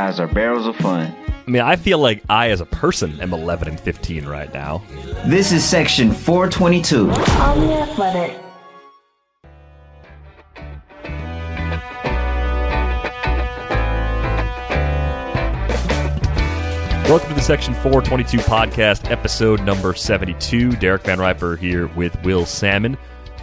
guys are barrels of fun. I mean, I feel like I, as a person, am 11 and 15 right now. This is section 422. On the Athletic. Welcome to the Section 422 podcast, episode number 72. Derek Van Riper here with Will Salmon.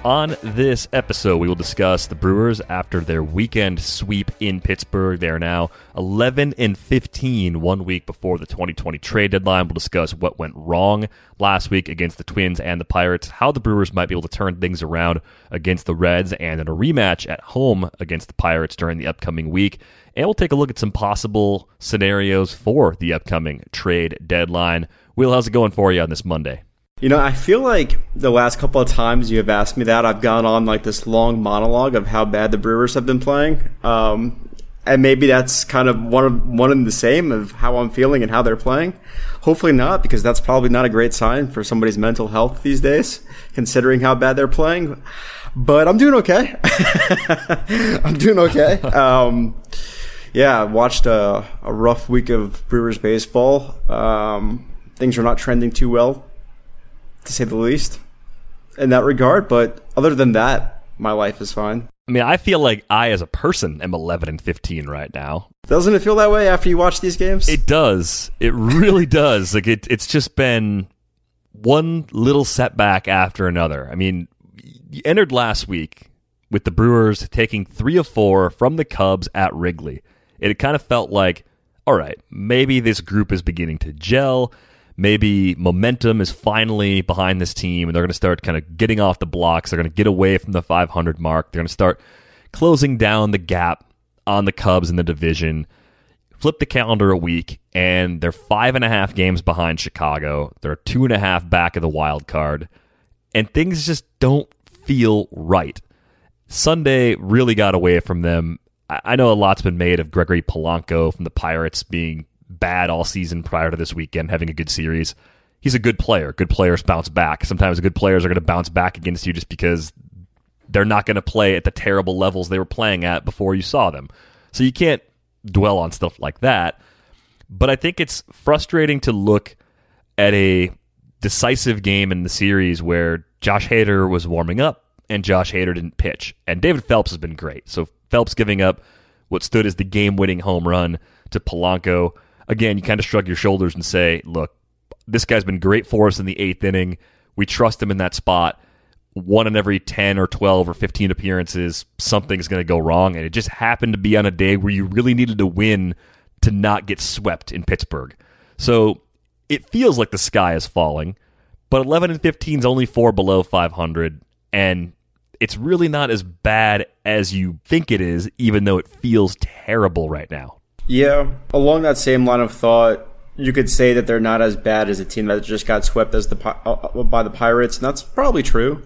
On this episode, we will discuss the Brewers after their weekend sweep in Pittsburgh. They are now 11 and 15, one week before the 2020 trade deadline. We'll discuss what went wrong last week against the Twins and the Pirates, how the Brewers might be able to turn things around against the Reds, and in a rematch at home against the Pirates during the upcoming week. And we'll take a look at some possible scenarios for the upcoming trade deadline. Will, how's it going for you on this Monday? You know, I feel like the last couple of times you have asked me that, I've gone on like this long monologue of how bad the Brewers have been playing. Um, and maybe that's kind of one of one and the same of how I'm feeling and how they're playing. Hopefully not, because that's probably not a great sign for somebody's mental health these days, considering how bad they're playing. But I'm doing okay. I'm doing okay. Um, yeah, I watched a, a, rough week of Brewers baseball. Um, things are not trending too well to say the least, in that regard. But other than that, my life is fine. I mean, I feel like I, as a person, am 11 and 15 right now. Doesn't it feel that way after you watch these games? It does. It really does. Like it, it's just been one little setback after another. I mean, you entered last week with the Brewers taking three of four from the Cubs at Wrigley. It kind of felt like, all right, maybe this group is beginning to gel maybe momentum is finally behind this team and they're going to start kind of getting off the blocks. They're going to get away from the 500 mark. They're going to start closing down the gap on the Cubs in the division. Flip the calendar a week, and they're five and a half games behind Chicago. They're two and a half back of the wild card, and things just don't feel right. Sunday really got away from them. I know a lot's been made of Gregory Polanco from the Pirates being bad all season prior to this weekend, having a good series. He's a good player. Good players bounce back. Sometimes good players are going to bounce back against you just because they're not going to play at the terrible levels they were playing at before you saw them. So you can't dwell on stuff like that. But I think it's frustrating to look at a decisive game in the series where Josh Hader was warming up and Josh Hader didn't pitch. And David Phelps has been great. So Phelps giving up what stood as the game winning home run to Polanco again, you kind of shrug your shoulders and say, look, this guy's been great for us in the eighth inning. We trust him in that spot. One in every 10 or 12 or 15 appearances, something's going to go wrong. And it just happened to be on a day where you really needed to win to not get swept in Pittsburgh. So it feels like the sky is falling, but 11 and 15 is only four below 500. And it's really not as bad as you think it is, even though it feels terrible right now. Yeah, along that same line of thought, you could say that they're not as bad as a team that just got swept as the uh, uh, by the Pirates, and that's probably true.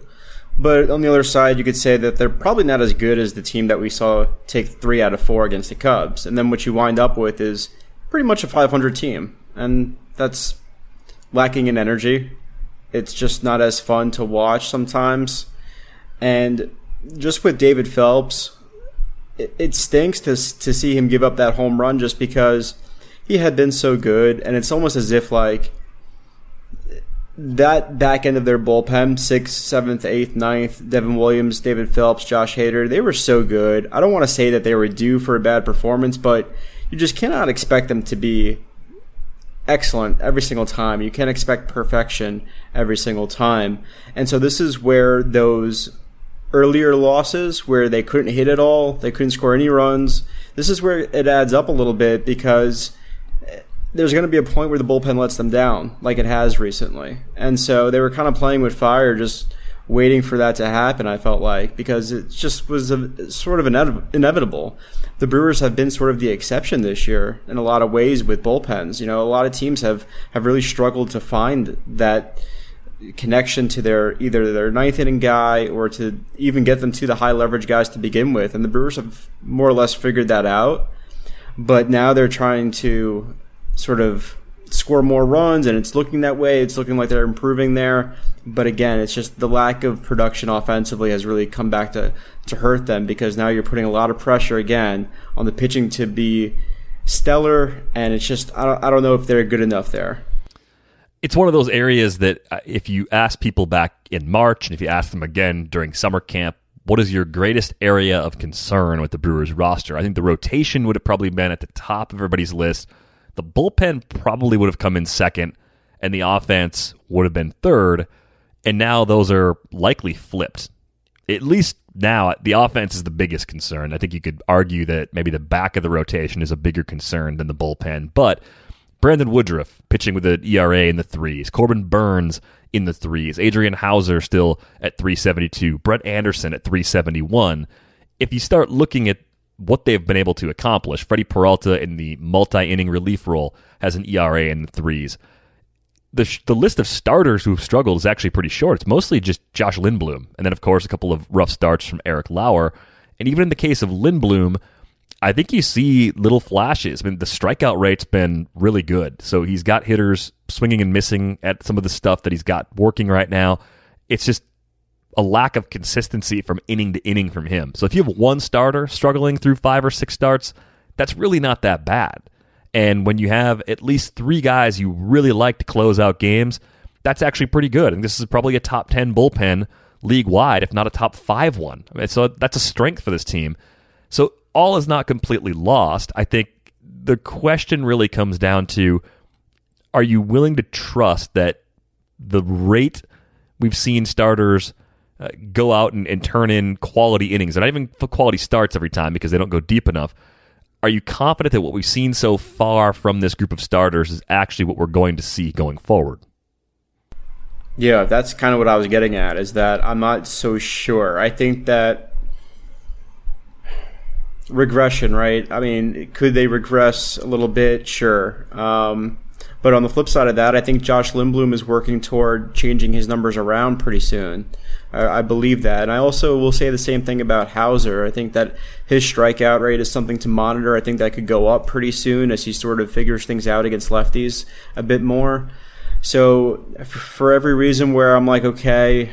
But on the other side, you could say that they're probably not as good as the team that we saw take three out of four against the Cubs. And then what you wind up with is pretty much a 500 team, and that's lacking in energy. It's just not as fun to watch sometimes. And just with David Phelps, it, it stinks to to see him give up that home run just because he had been so good, and it's almost as if like that back end of their bullpen, sixth, seventh, eighth, ninth, Devin Williams, David Phelps, Josh Hader, they were so good. I don't want to say that they were due for a bad performance, but you just cannot expect them to be excellent every single time. You can't expect perfection every single time. And so this is where those earlier losses where they couldn't hit at all, they couldn't score any runs. This is where it adds up a little bit because eh, there's going to be a point where the bullpen lets them down, like it has recently. And so they were kind of playing with fire, just waiting for that to happen, I felt like, because it just was a, sort of inevitable. The Brewers have been sort of the exception this year in a lot of ways with bullpens. You know, a lot of teams have, have really struggled to find that connection to their either their ninth inning guy or to even get them to the high leverage guys to begin with. And the Brewers have more or less figured that out. But now they're trying to sort of score more runs, and it's looking that way. It's looking like they're improving there. But again, it's just the lack of production offensively has really come back to, to hurt them because now you're putting a lot of pressure again on the pitching to be stellar, and it's just I don't I don't know if they're good enough there. It's one of those areas that uh, if you ask people back in March and if you ask them again during summer camp, what is your greatest area of concern with the Brewers roster? I think the rotation would have probably been at the top of everybody's list. The bullpen probably would have come in second, and the offense would have been third. And now those are likely flipped. At least now, the offense is the biggest concern. I think you could argue that maybe the back of the rotation is a bigger concern than the bullpen. But Brandon Woodruff pitching with an ERA in the threes. Corbin Burnes in the threes. Adrian Houser still at 372. Brett Anderson at 371. If you start looking at what they've been able to accomplish, Freddie Peralta in the multi inning relief role has an ERA in the threes the the list of starters who've struggled is actually pretty short. It's mostly just Josh Lindblom, and then of course a couple of rough starts from Eric Lauer. And even in the case of Lindblom, I think you see little flashes. I mean, the strikeout rate's been really good. So he's got hitters swinging and missing at some of the stuff that he's got working right now. It's just a lack of consistency from inning to inning from him. So if you have one starter struggling through five or six starts, that's really not that bad. And when you have at least three guys you really like to close out games, that's actually pretty good. And this is probably a top 10 bullpen league wide, if not a top five one. So that's a strength for this team. So all is not completely lost. I think the question really comes down to are you willing to trust that the rate we've seen starters uh, go out and, and turn in quality innings, and not even quality starts every time because they don't go deep enough are you confident that what we've seen so far from this group of starters is actually what we're going to see going forward? Yeah, that's kind of what I was getting at is that I'm not so sure. I think that regression, right? I mean, could they regress a little bit? Sure. Um, but on the flip side of that, I think Josh Lindblom is working toward changing his numbers around pretty soon. I, I, believe that. And I also will say the same thing about Houser. I think that his strikeout rate is something to monitor. I think that could go up pretty soon as he sort of figures things out against lefties a bit more. So, for every reason where I'm like, okay,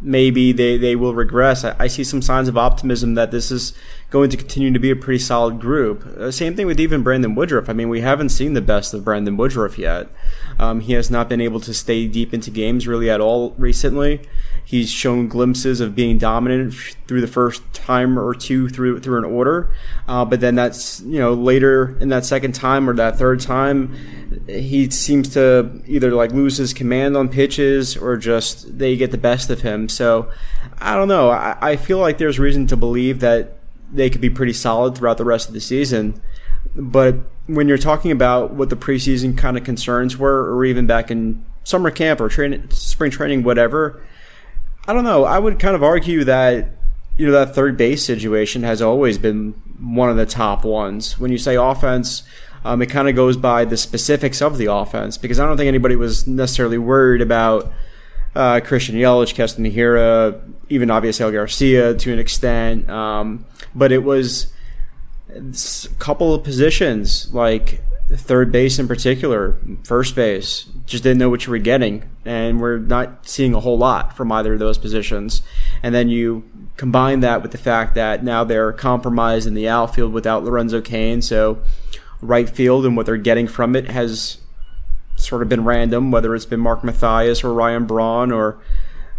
maybe they, they will regress. I, I, see some signs of optimism that this is going to continue to be a pretty solid group. Uh, same thing with even Brandon Woodruff. I mean, we haven't seen the best of Brandon Woodruff yet. Um, he has not been able to stay deep into games really at all recently. He's shown glimpses of being dominant through the first time or two through through an order, uh, but then that's you know later in that second time or that third time, he seems to either like lose his command on pitches or just they get the best of him. So I don't know. I, I feel like there's reason to believe that they could be pretty solid throughout the rest of the season, but when you're talking about what the preseason kind of concerns were, or even back in summer camp or training, spring training, whatever I don't know. I would kind of argue that you know that third base situation has always been one of the top ones. When you say offense, um, it kind of goes by the specifics of the offense because I don't think anybody was necessarily worried about uh, Christian Yelich, Keston Hiura, even Avisail Garcia to an extent. Um, but it was a couple of positions like third base in particular, first base, just didn't know what you were getting. And we're not seeing a whole lot from either of those positions. And then you combine that with the fact that now they're compromised in the outfield without Lorenzo Cain. So right field and what they're getting from it has sort of been random, whether it's been Mark Mathias or Ryan Braun or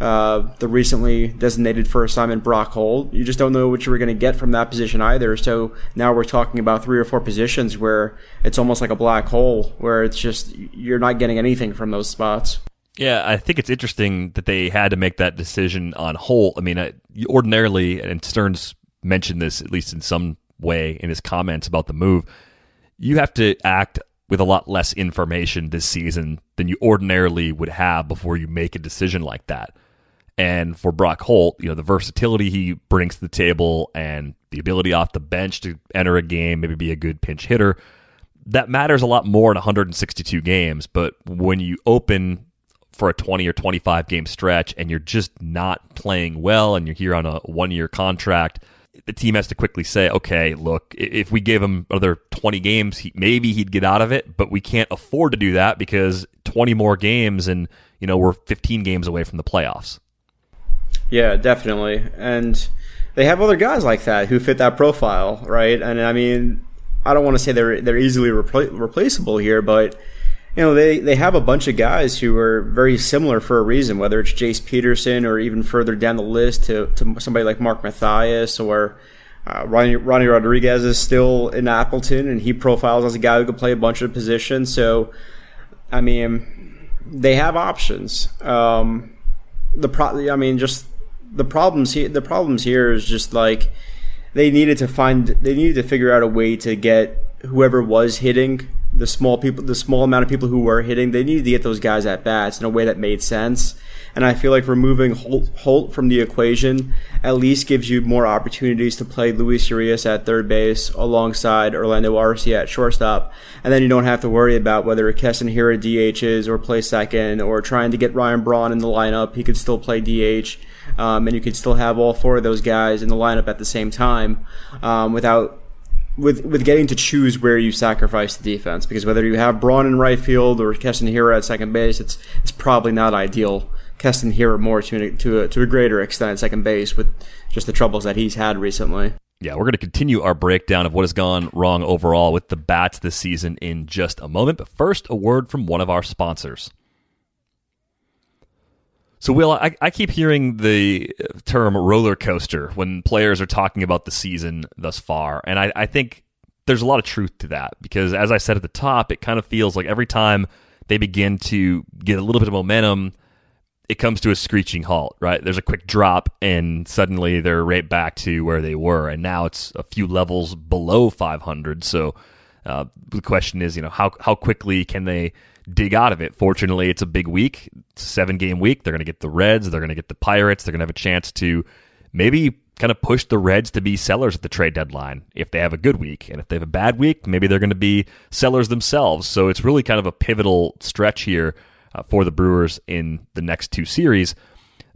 uh, the recently designated for assignment Brock Holt. You just don't know what you were going to get from that position either. So now we're talking about three or four positions where it's almost like a black hole, where it's just you're not getting anything from those spots. Yeah, I think it's interesting that they had to make that decision on Holt. I mean, I, ordinarily, and Stearns mentioned this at least in some way in his comments about the move. You have to act with a lot less information this season than you ordinarily would have before you make a decision like that. And for Brock Holt, you know, the versatility he brings to the table and the ability off the bench to enter a game, maybe be a good pinch hitter, that matters a lot more in 162 games. But when you open for a 20 or 25 game stretch and you're just not playing well and you're here on a one year contract, the team has to quickly say, okay, look, if we gave him another 20 games, he, maybe he'd get out of it, but we can't afford to do that because 20 more games and, you know, we're 15 games away from the playoffs. Yeah, definitely. And they have other guys like that who fit that profile, right? And I mean, I don't want to say they're they're easily repla- replaceable here, but you know they they have a bunch of guys who are very similar for a reason. Whether it's Jace Peterson or even further down the list to to somebody like Mark Mathias or uh, Ronnie, Ronnie Rodriguez is still in Appleton, and he profiles as a guy who could play a bunch of positions. So, I mean, they have options. Um, the pro- I mean, just the problems here. The problems here is just like they needed to find. They needed to figure out a way to get whoever was hitting the small people, the small amount of people who were hitting. They needed to get those guys at bats in a way that made sense. And I feel like removing Holt, Holt from the equation at least gives you more opportunities to play Luis Urias at third base alongside Orlando Arcia at shortstop. And then you don't have to worry about whether Keston Hiura DHs or play second or trying to get Ryan Braun in the lineup. He could still play DH. Um, and you could still have all four of those guys in the lineup at the same time um, without with with getting to choose where you sacrifice the defense because whether you have Braun in right field or Keston Hiura at second base, it's it's probably not ideal. Keston Hiura more to to a, to a greater extent at second base with just the troubles that he's had recently. Yeah, we're going to continue our breakdown of what has gone wrong overall with the bats this season in just a moment. But first, a word from one of our sponsors. So, Will, I, I, keep hearing the term roller coaster when players are talking about the season thus far. And I, I, think there's a lot of truth to that because, as I said at the top, it kind of feels like every time they begin to get a little bit of momentum, it comes to a screeching halt, right? There's a quick drop, and suddenly they're right back to where they were. And now it's a few levels below 500. So, uh, the question is, you know, how, how quickly can they dig out of it. Fortunately, it's a big week, seven game week. They're going to get the Reds, they're going to get the Pirates, they're going to have a chance to maybe kind of push the Reds to be sellers at the trade deadline if they have a good week. And if they have a bad week, maybe they're going to be sellers themselves. So it's really kind of a pivotal stretch here uh, for the Brewers in the next two series.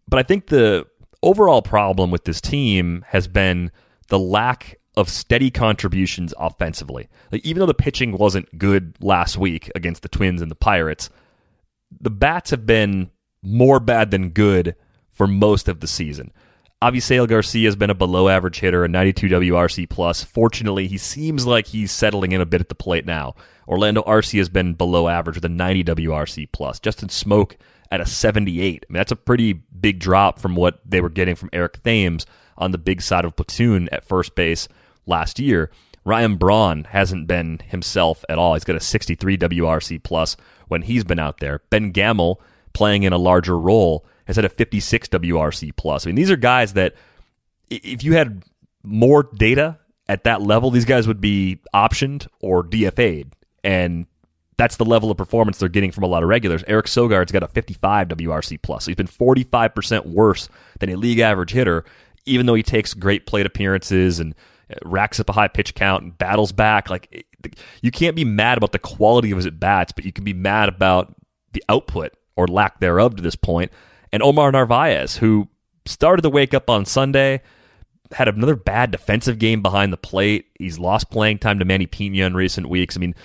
But I think the overall problem with this team has been the lack of steady contributions offensively. Like even though the pitching wasn't good last week against the Twins and the Pirates, the bats have been more bad than good for most of the season. Avisail Garcia has been a below average hitter, a 92 WRC plus. Fortunately, he seems like he's settling in a bit at the plate now. Orlando Arcia has been below average with a 90 WRC plus. Justin Smoak at a 78. I mean, that's a pretty big drop from what they were getting from Eric Thames on the big side of platoon at first base last year. Ryan Braun hasn't been himself at all. He's got a 63 WRC plus when he's been out there. Ben Gamel playing in a larger role has had a 56 WRC plus. I mean, these are guys that if you had more data at that level, these guys would be optioned or DFA'd. And that's the level of performance they're getting from a lot of regulars. Eric Sogard's got a 55 WRC plus. So he's been 45% worse than a league average hitter, even though he takes great plate appearances and racks up a high pitch count and battles back. Like you can't be mad about the quality of his at bats, but you can be mad about the output or lack thereof to this point. And Omar Narvaez, who started to wake up on Sunday, had another bad defensive game behind the plate. He's lost playing time to Manny Piña in recent weeks. I mean,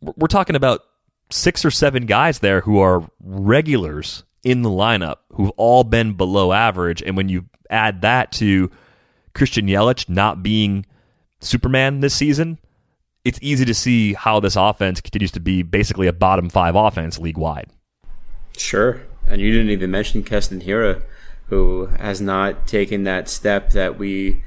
we're talking about six or seven guys there who are regulars in the lineup who've all been below average. And when you add that to Christian Yelich not being Superman this season, it's easy to see how this offense continues to be basically a bottom five offense league wide. Sure. And you didn't even mention Keston Hiura, who has not taken that step that we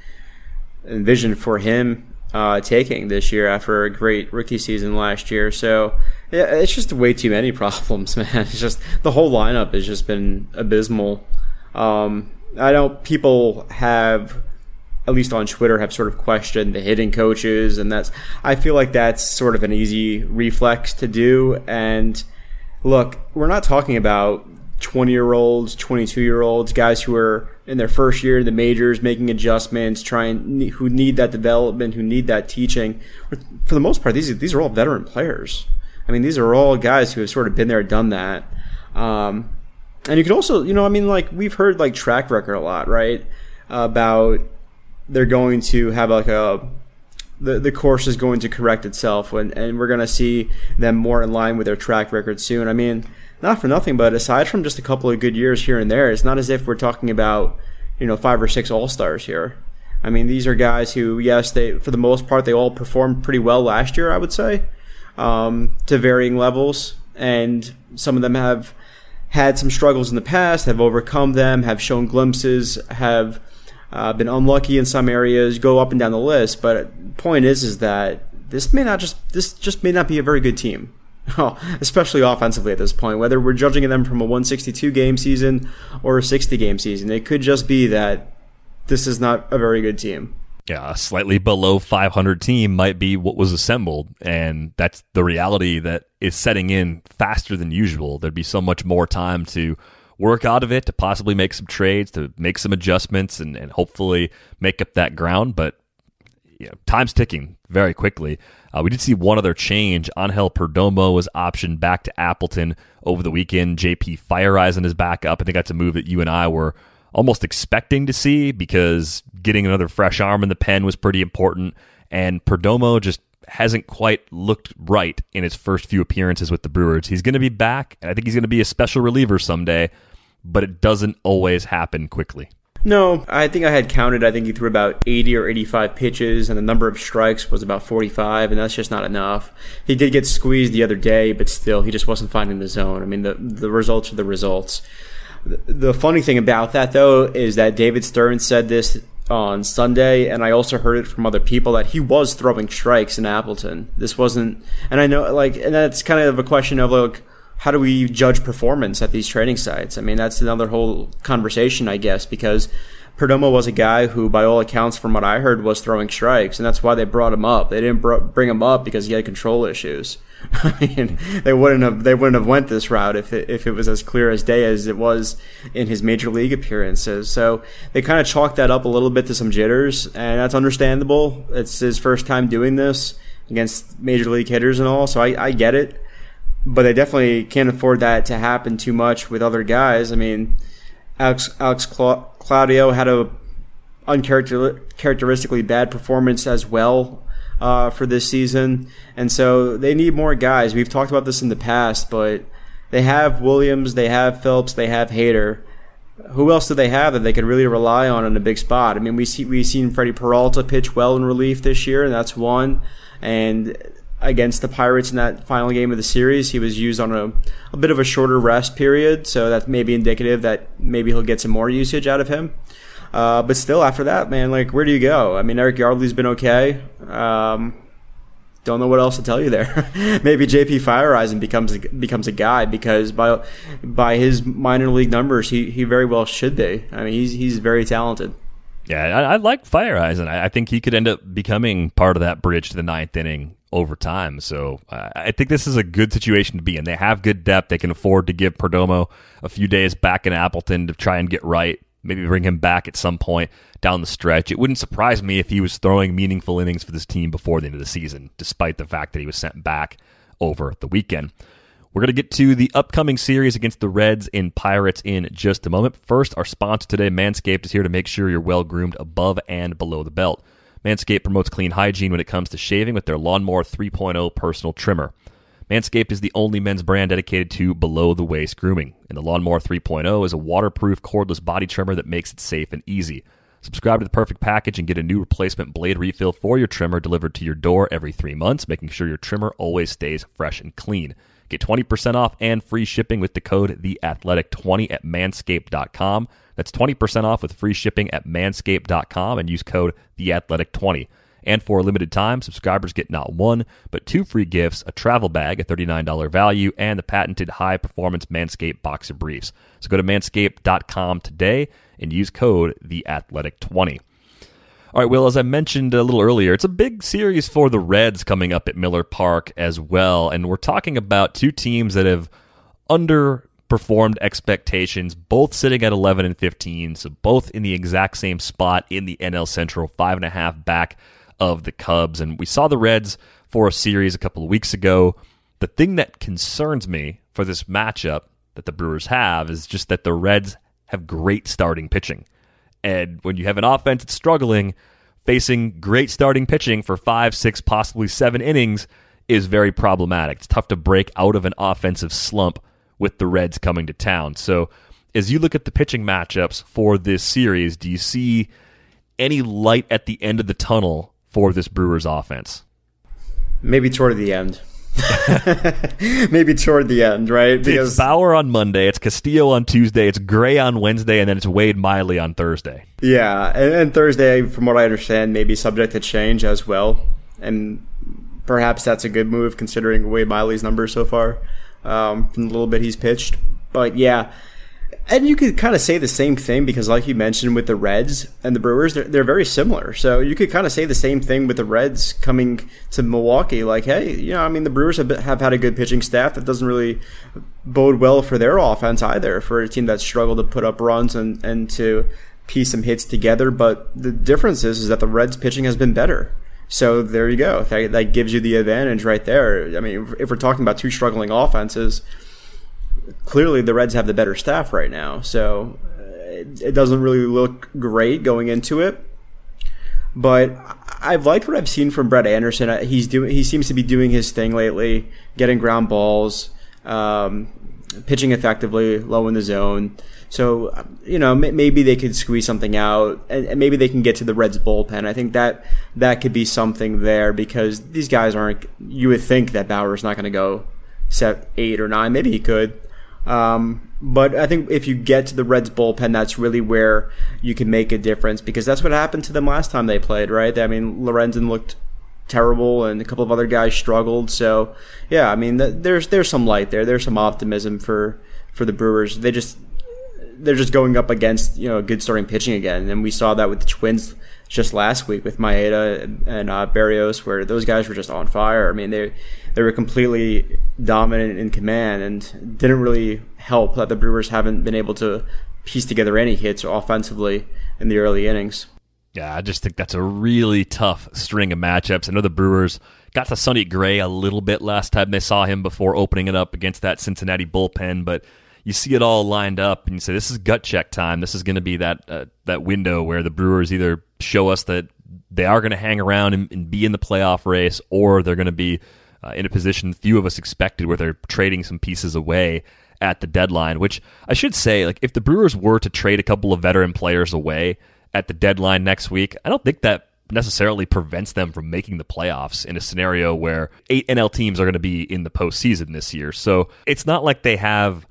envisioned for him uh, taking this year after a great rookie season last year. So yeah, it's just way too many problems, man. It's just the whole lineup has just been abysmal. Um, I know people have at least on Twitter, have sort of questioned the hitting coaches, and that's I feel like that's sort of an easy reflex to do. And look, we're not talking about 20 year olds, 22 year olds, guys who are in their first year in the majors, making adjustments, trying who need that development, who need that teaching. For the most part, these these are all veteran players. I mean, these are all guys who have sort of been there, done that. Um, and you could also, you know, I mean, like we've heard like track record a lot, right? About they're going to have like a the, the course is going to correct itself when, and we're going to see them more in line with their track record soon. I mean, not for nothing, but aside from just a couple of good years here and there, it's not as if we're talking about, you know, five or six all stars here. I mean, these are guys who, yes, they for the most part they all performed pretty well last year. I would say um, to varying levels, and some of them have had some struggles in the past, have overcome them, have shown glimpses, have uh, been unlucky in some areas, go up and down the list. But point is, is that this may not just this just may not be a very good team. especially offensively at this point, whether we're judging them from a 162 game season or a 60 game season, it could just be that this is not a very good team. Yeah, a slightly below 500 team might be what was assembled, and that's the reality that is setting in faster than usual. There'd be so much more time to work out of it, to possibly make some trades, to make some adjustments, and, and hopefully make up that ground. But you know, time's ticking very quickly. Uh, we did see one other change. Angel Perdomo was optioned back to Appleton over the weekend. JP Feyereisen is back up. I think that's a move that you and I were almost expecting to see because getting another fresh arm in the pen was pretty important. And Perdomo just hasn't quite looked right in his first few appearances with the Brewers. He's going to be back, and I think he's going to be a special reliever someday, but it doesn't always happen quickly. No, I think I had counted. I think he threw about 80 or 85 pitches, and the number of strikes was about 45, and that's just not enough. He did get squeezed the other day, but still, he just wasn't finding the zone. I mean, the, the results are the results. The funny thing about that, though, is that David Stearns said this on Sunday, and I also heard it from other people that he was throwing strikes in Appleton. This wasn't, and I know, like, and that's kind of a question of, like, how do we judge performance at these training sites? I mean, that's another whole conversation, I guess, because Perdomo was a guy who, by all accounts, from what I heard, was throwing strikes, and that's why they brought him up. They didn't br- bring him up because he had control issues. I mean, they wouldn't have they wouldn't have went this route if it, if it was as clear as day as it was in his major league appearances. So they kind of chalked that up a little bit to some jitters, and that's understandable. It's his first time doing this against major league hitters and all, so I, I get it. But they definitely can't afford that to happen too much with other guys. I mean, Alex Alex Cla- Claudio had a uncharacteristically bad performance as well uh, for this season, and so they need more guys. We've talked about this in the past, but they have Williams, they have Phelps, they have Hader. Who else do they have that they can really rely on in a big spot? I mean, we see we've seen Freddie Peralta pitch well in relief this year, and that's one. And against the Pirates in that final game of the series. He was used on a, a bit of a shorter rest period, so that's maybe indicative that maybe he'll get some more usage out of him. Uh, but still, after that, man, like, where do you go? I mean, Eric Yardley's been okay. Um, don't know what else to tell you there. maybe JP Feyereisen becomes becomes a guy because by by his minor league numbers, he, he very well should be. I mean, he's he's very talented. Yeah, I, I like Feyereisen. I, I think he could end up becoming part of that bridge to the ninth inning over time. So uh, I think this is a good situation to be in. They have good depth. They can afford to give Perdomo a few days back in Appleton to try and get right. Maybe bring him back at some point down the stretch. It wouldn't surprise me if he was throwing meaningful innings for this team before the end of the season, despite the fact that he was sent back over the weekend. We're going to get to the upcoming series against the Reds and Pirates in just a moment. First, our sponsor today, Manscaped, is here to make sure you're well groomed above and below the belt. Manscaped promotes clean hygiene when it comes to shaving with their Lawnmower 3.0 personal trimmer. Manscaped is the only men's brand dedicated to below the waist grooming, and the Lawnmower 3.0 is a waterproof cordless body trimmer that makes it safe and easy. Subscribe to the perfect package and get a new replacement blade refill for your trimmer delivered to your door every three months, making sure your trimmer always stays fresh and clean. Get 20% off and free shipping with the code TheAthletic20 at manscaped.com. That's 20% off with free shipping at manscaped.com and use code TheAthletic20. And for a limited time, subscribers get not one, but two free gifts a travel bag, a $39 value, and the patented high performance Manscaped boxer briefs. So go to manscaped.com today and use code TheAthletic20. All right, Will, as I mentioned a little earlier, it's a big series for the Reds coming up at Miller Park as well. And we're talking about two teams that have under performed expectations, both sitting at 11 and 15, so both in the exact same spot in the NL Central, five and a half back of the Cubs. And we saw the Reds for a series a couple of weeks ago. The thing that concerns me for this matchup that the Brewers have is just that the Reds have great starting pitching. And when you have an offense that's struggling, facing great starting pitching for five, six, possibly seven innings is very problematic. It's tough to break out of an offensive slump with the Reds coming to town. So, as you look at the pitching matchups for this series, do you see any light at the end of the tunnel for this Brewers offense? Maybe toward the end. Maybe toward the end, right? Because it's Bauer on Monday, it's Castillo on Tuesday, it's Gray on Wednesday, and then it's Wade Miley on Thursday. Yeah, and, and Thursday, from what I understand, may be subject to change as well, and perhaps that's a good move considering Wade Miley's numbers so far um, from the little bit he's pitched. But yeah, and you could kind of say the same thing because, like you mentioned, with the Reds and the Brewers, they're, they're very similar. So you could kind of say the same thing with the Reds coming to Milwaukee. Like, hey, you know, I mean, the Brewers have, have had a good pitching staff that doesn't really bode well for their offense either, for a team that struggled to put up runs and, and to piece some hits together. But the difference is, is that the Reds pitching has been better. So there you go. That, that gives you the advantage right there. I mean, if we're talking about two struggling offenses, clearly the Reds have the better staff right now. So it, it doesn't really look great going into it. But I've liked what I've seen from Brett Anderson. He's doing. He seems to be doing his thing lately, getting ground balls, um, pitching effectively, low in the zone. So you know maybe they could squeeze something out, and maybe they can get to the Reds bullpen. I think that that could be something there because these guys aren't. You would think that Bauer's not going to go set eight or nine. Maybe he could, um, but I think if you get to the Reds bullpen, that's really where you can make a difference because that's what happened to them last time they played, right? I mean, Lorenzen looked terrible and a couple of other guys struggled. So yeah, I mean, there's there's some light there. There's some optimism for for the Brewers. They just they're just going up against you know good starting pitching again, and we saw that with the Twins just last week with Maeda and uh, Berrios, where those guys were just on fire. I mean, they they were completely dominant in command, and didn't really help that the Brewers haven't been able to piece together any hits offensively in the early innings. Yeah, I just think that's a really tough string of matchups. I know the Brewers got to Sonny Gray a little bit last time they saw him before opening it up against that Cincinnati bullpen, but you see it all lined up and you say this is gut check time. This is going to be that uh, that window where the Brewers either show us that they are going to hang around and, and, be in the playoff race, or they're going to be uh, in a position few of us expected where they're trading some pieces away at the deadline. Which I should say, like if the Brewers were to trade a couple of veteran players away at the deadline next week, I don't think that necessarily prevents them from making the playoffs in a scenario where eight NL teams are going to be in the postseason this year. So it's not like they have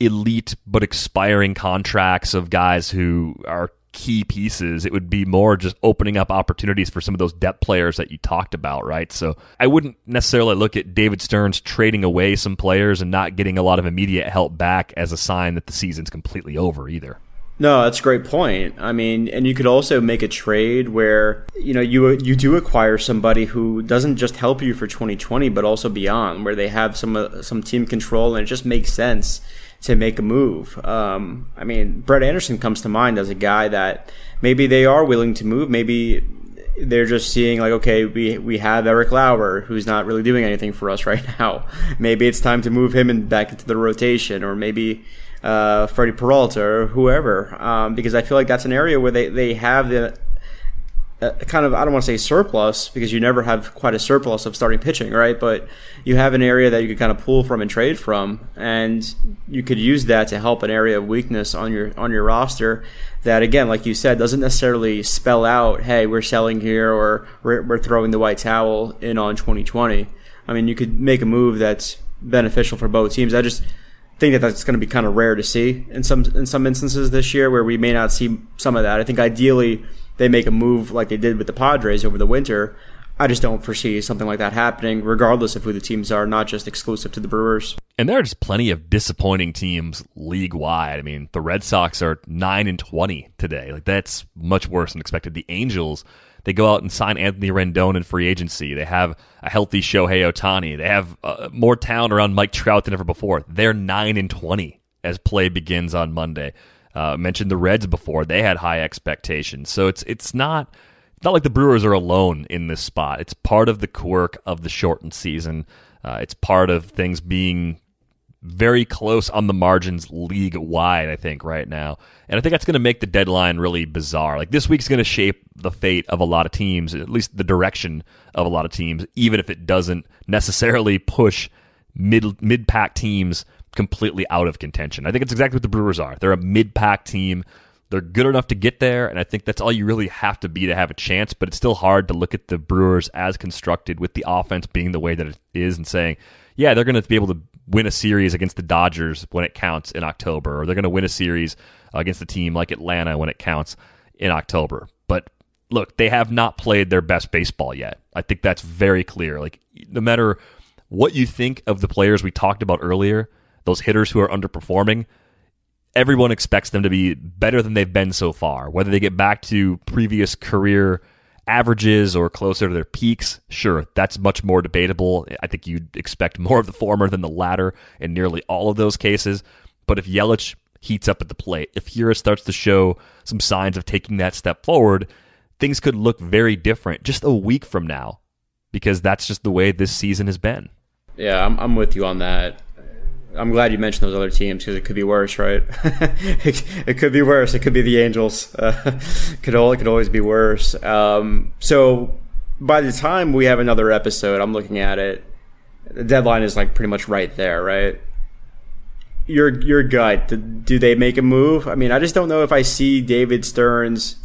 elite but expiring contracts of guys who are key pieces. It would be more just opening up opportunities for some of those depth players that you talked about, right? So I wouldn't necessarily look at David Stearns trading away some players and not getting a lot of immediate help back as a sign that the season's completely over either. No, that's a great point. I mean, and you could also make a trade where you know you you do acquire somebody who doesn't just help you for 2020, but also beyond, where they have some uh, some team control and it just makes sense to make a move. Um, I mean, Brett Anderson comes to mind as a guy that maybe they are willing to move. Maybe they're just seeing like, okay, we we have Eric Lauer who's not really doing anything for us right now. Maybe it's time to move him and back into the rotation, or maybe uh, Freddie Peralta or whoever, um, because I feel like that's an area where they, they have the a kind of I don't want to say surplus because you never have quite a surplus of starting pitching, right? But you have an area that you could kind of pull from and trade from, and you could use that to help an area of weakness on your on your roster. That again, like you said, doesn't necessarily spell out, hey, we're selling here or we're, we're throwing the white towel in on 2020. I mean, you could make a move that's beneficial for both teams. I just think that that's going to be kind of rare to see in some in some instances this year, where we may not see some of that. I think ideally they make a move like they did with the Padres over the winter. I just don't foresee something like that happening, regardless of who the teams are, not just exclusive to the Brewers. And there are just plenty of disappointing teams league wide. I mean, the Red Sox are nine and twenty today. Like that's much worse than expected. The Angels, they go out and sign Anthony Rendon in free agency. They have a healthy Shohei Ohtani. They have uh, more talent around Mike Trout than ever before. They're nine and twenty as play begins on Monday. Uh, mentioned the Reds before; they had high expectations. So it's it's not not like the Brewers are alone in this spot. It's part of the quirk of the shortened season. Uh, it's part of things being very close on the margins league wide, I think, right now. And I think that's going to make the deadline really bizarre. Like this week's going to shape the fate of a lot of teams, at least the direction of a lot of teams, even if it doesn't necessarily push mid mid pack teams completely out of contention. I think it's exactly what the Brewers are. They're a mid pack team They're good enough to get there, and I think that's all you really have to be to have a chance. But it's still hard to look at the Brewers as constructed with the offense being the way that it is and saying, yeah, they're going to be able to win a series against the Dodgers when it counts in October, or they're going to win a series against a team like Atlanta when it counts in October. But look, they have not played their best baseball yet. I think that's very clear. Like, no matter what you think of the players we talked about earlier, those hitters who are underperforming, everyone expects them to be better than they've been so far. Whether they get back to previous career averages or closer to their peaks, sure, that's much more debatable. I think you'd expect more of the former than the latter in nearly all of those cases. But if Yelich heats up at the plate, if Hiura starts to show some signs of taking that step forward, things could look very different just a week from now because that's just the way this season has been. Yeah, I'm, I'm with you on that. I'm glad you mentioned those other teams because it could be worse, right? it, it, could be worse. It could be the Angels. Uh, could all it could always be worse. Um, so by the time we have another episode, I'm looking at it. The deadline is like pretty much right there, right? Your your gut. Do, they make a move? I mean, I just don't know if I see David Stearns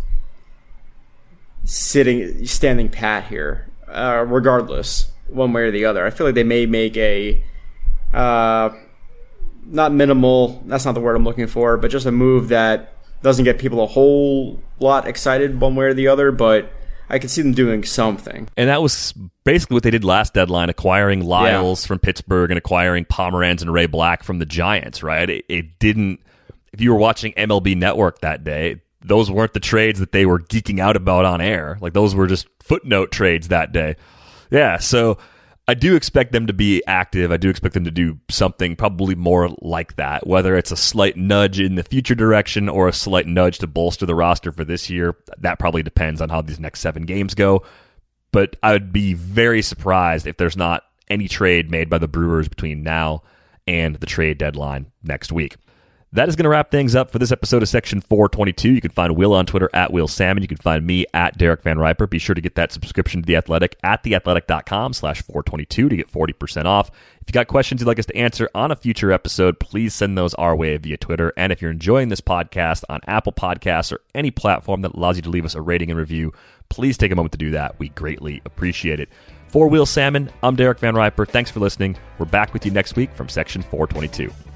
sitting standing pat here. Uh, regardless, one way or the other, I feel like they may make a. Uh, not minimal. That's not the word I'm looking for, but just a move that doesn't get people a whole lot excited one way or the other. But I can see them doing something. And that was basically what they did last deadline, acquiring Lyles yeah. from Pittsburgh and acquiring Pomeranz and Ray Black from the Giants. Right? It, it didn't. If you were watching MLB Network that day, those weren't the trades that they were geeking out about on air. Like those were just footnote trades that day. Yeah, so I do expect them to be active. I do expect them to do something probably more like that, whether it's a slight nudge in the future direction or a slight nudge to bolster the roster for this year. That probably depends on how these next seven games go. But I would be very surprised if there's not any trade made by the Brewers between now and the trade deadline next week. That is going to wrap things up for this episode of Section 422. You can find Will on Twitter at Will Salmon. You can find me at Derek Van Riper. Be sure to get that subscription to The Athletic at theathletic.com slash 422 to get 40% off. If you got questions you'd like us to answer on a future episode, please send those our way via Twitter. And if you're enjoying this podcast on Apple Podcasts or any platform that allows you to leave us a rating and review, please take a moment to do that. We greatly appreciate it. For Will Salmon, I'm Derek Van Riper. Thanks for listening. We're back with you next week from Section 422.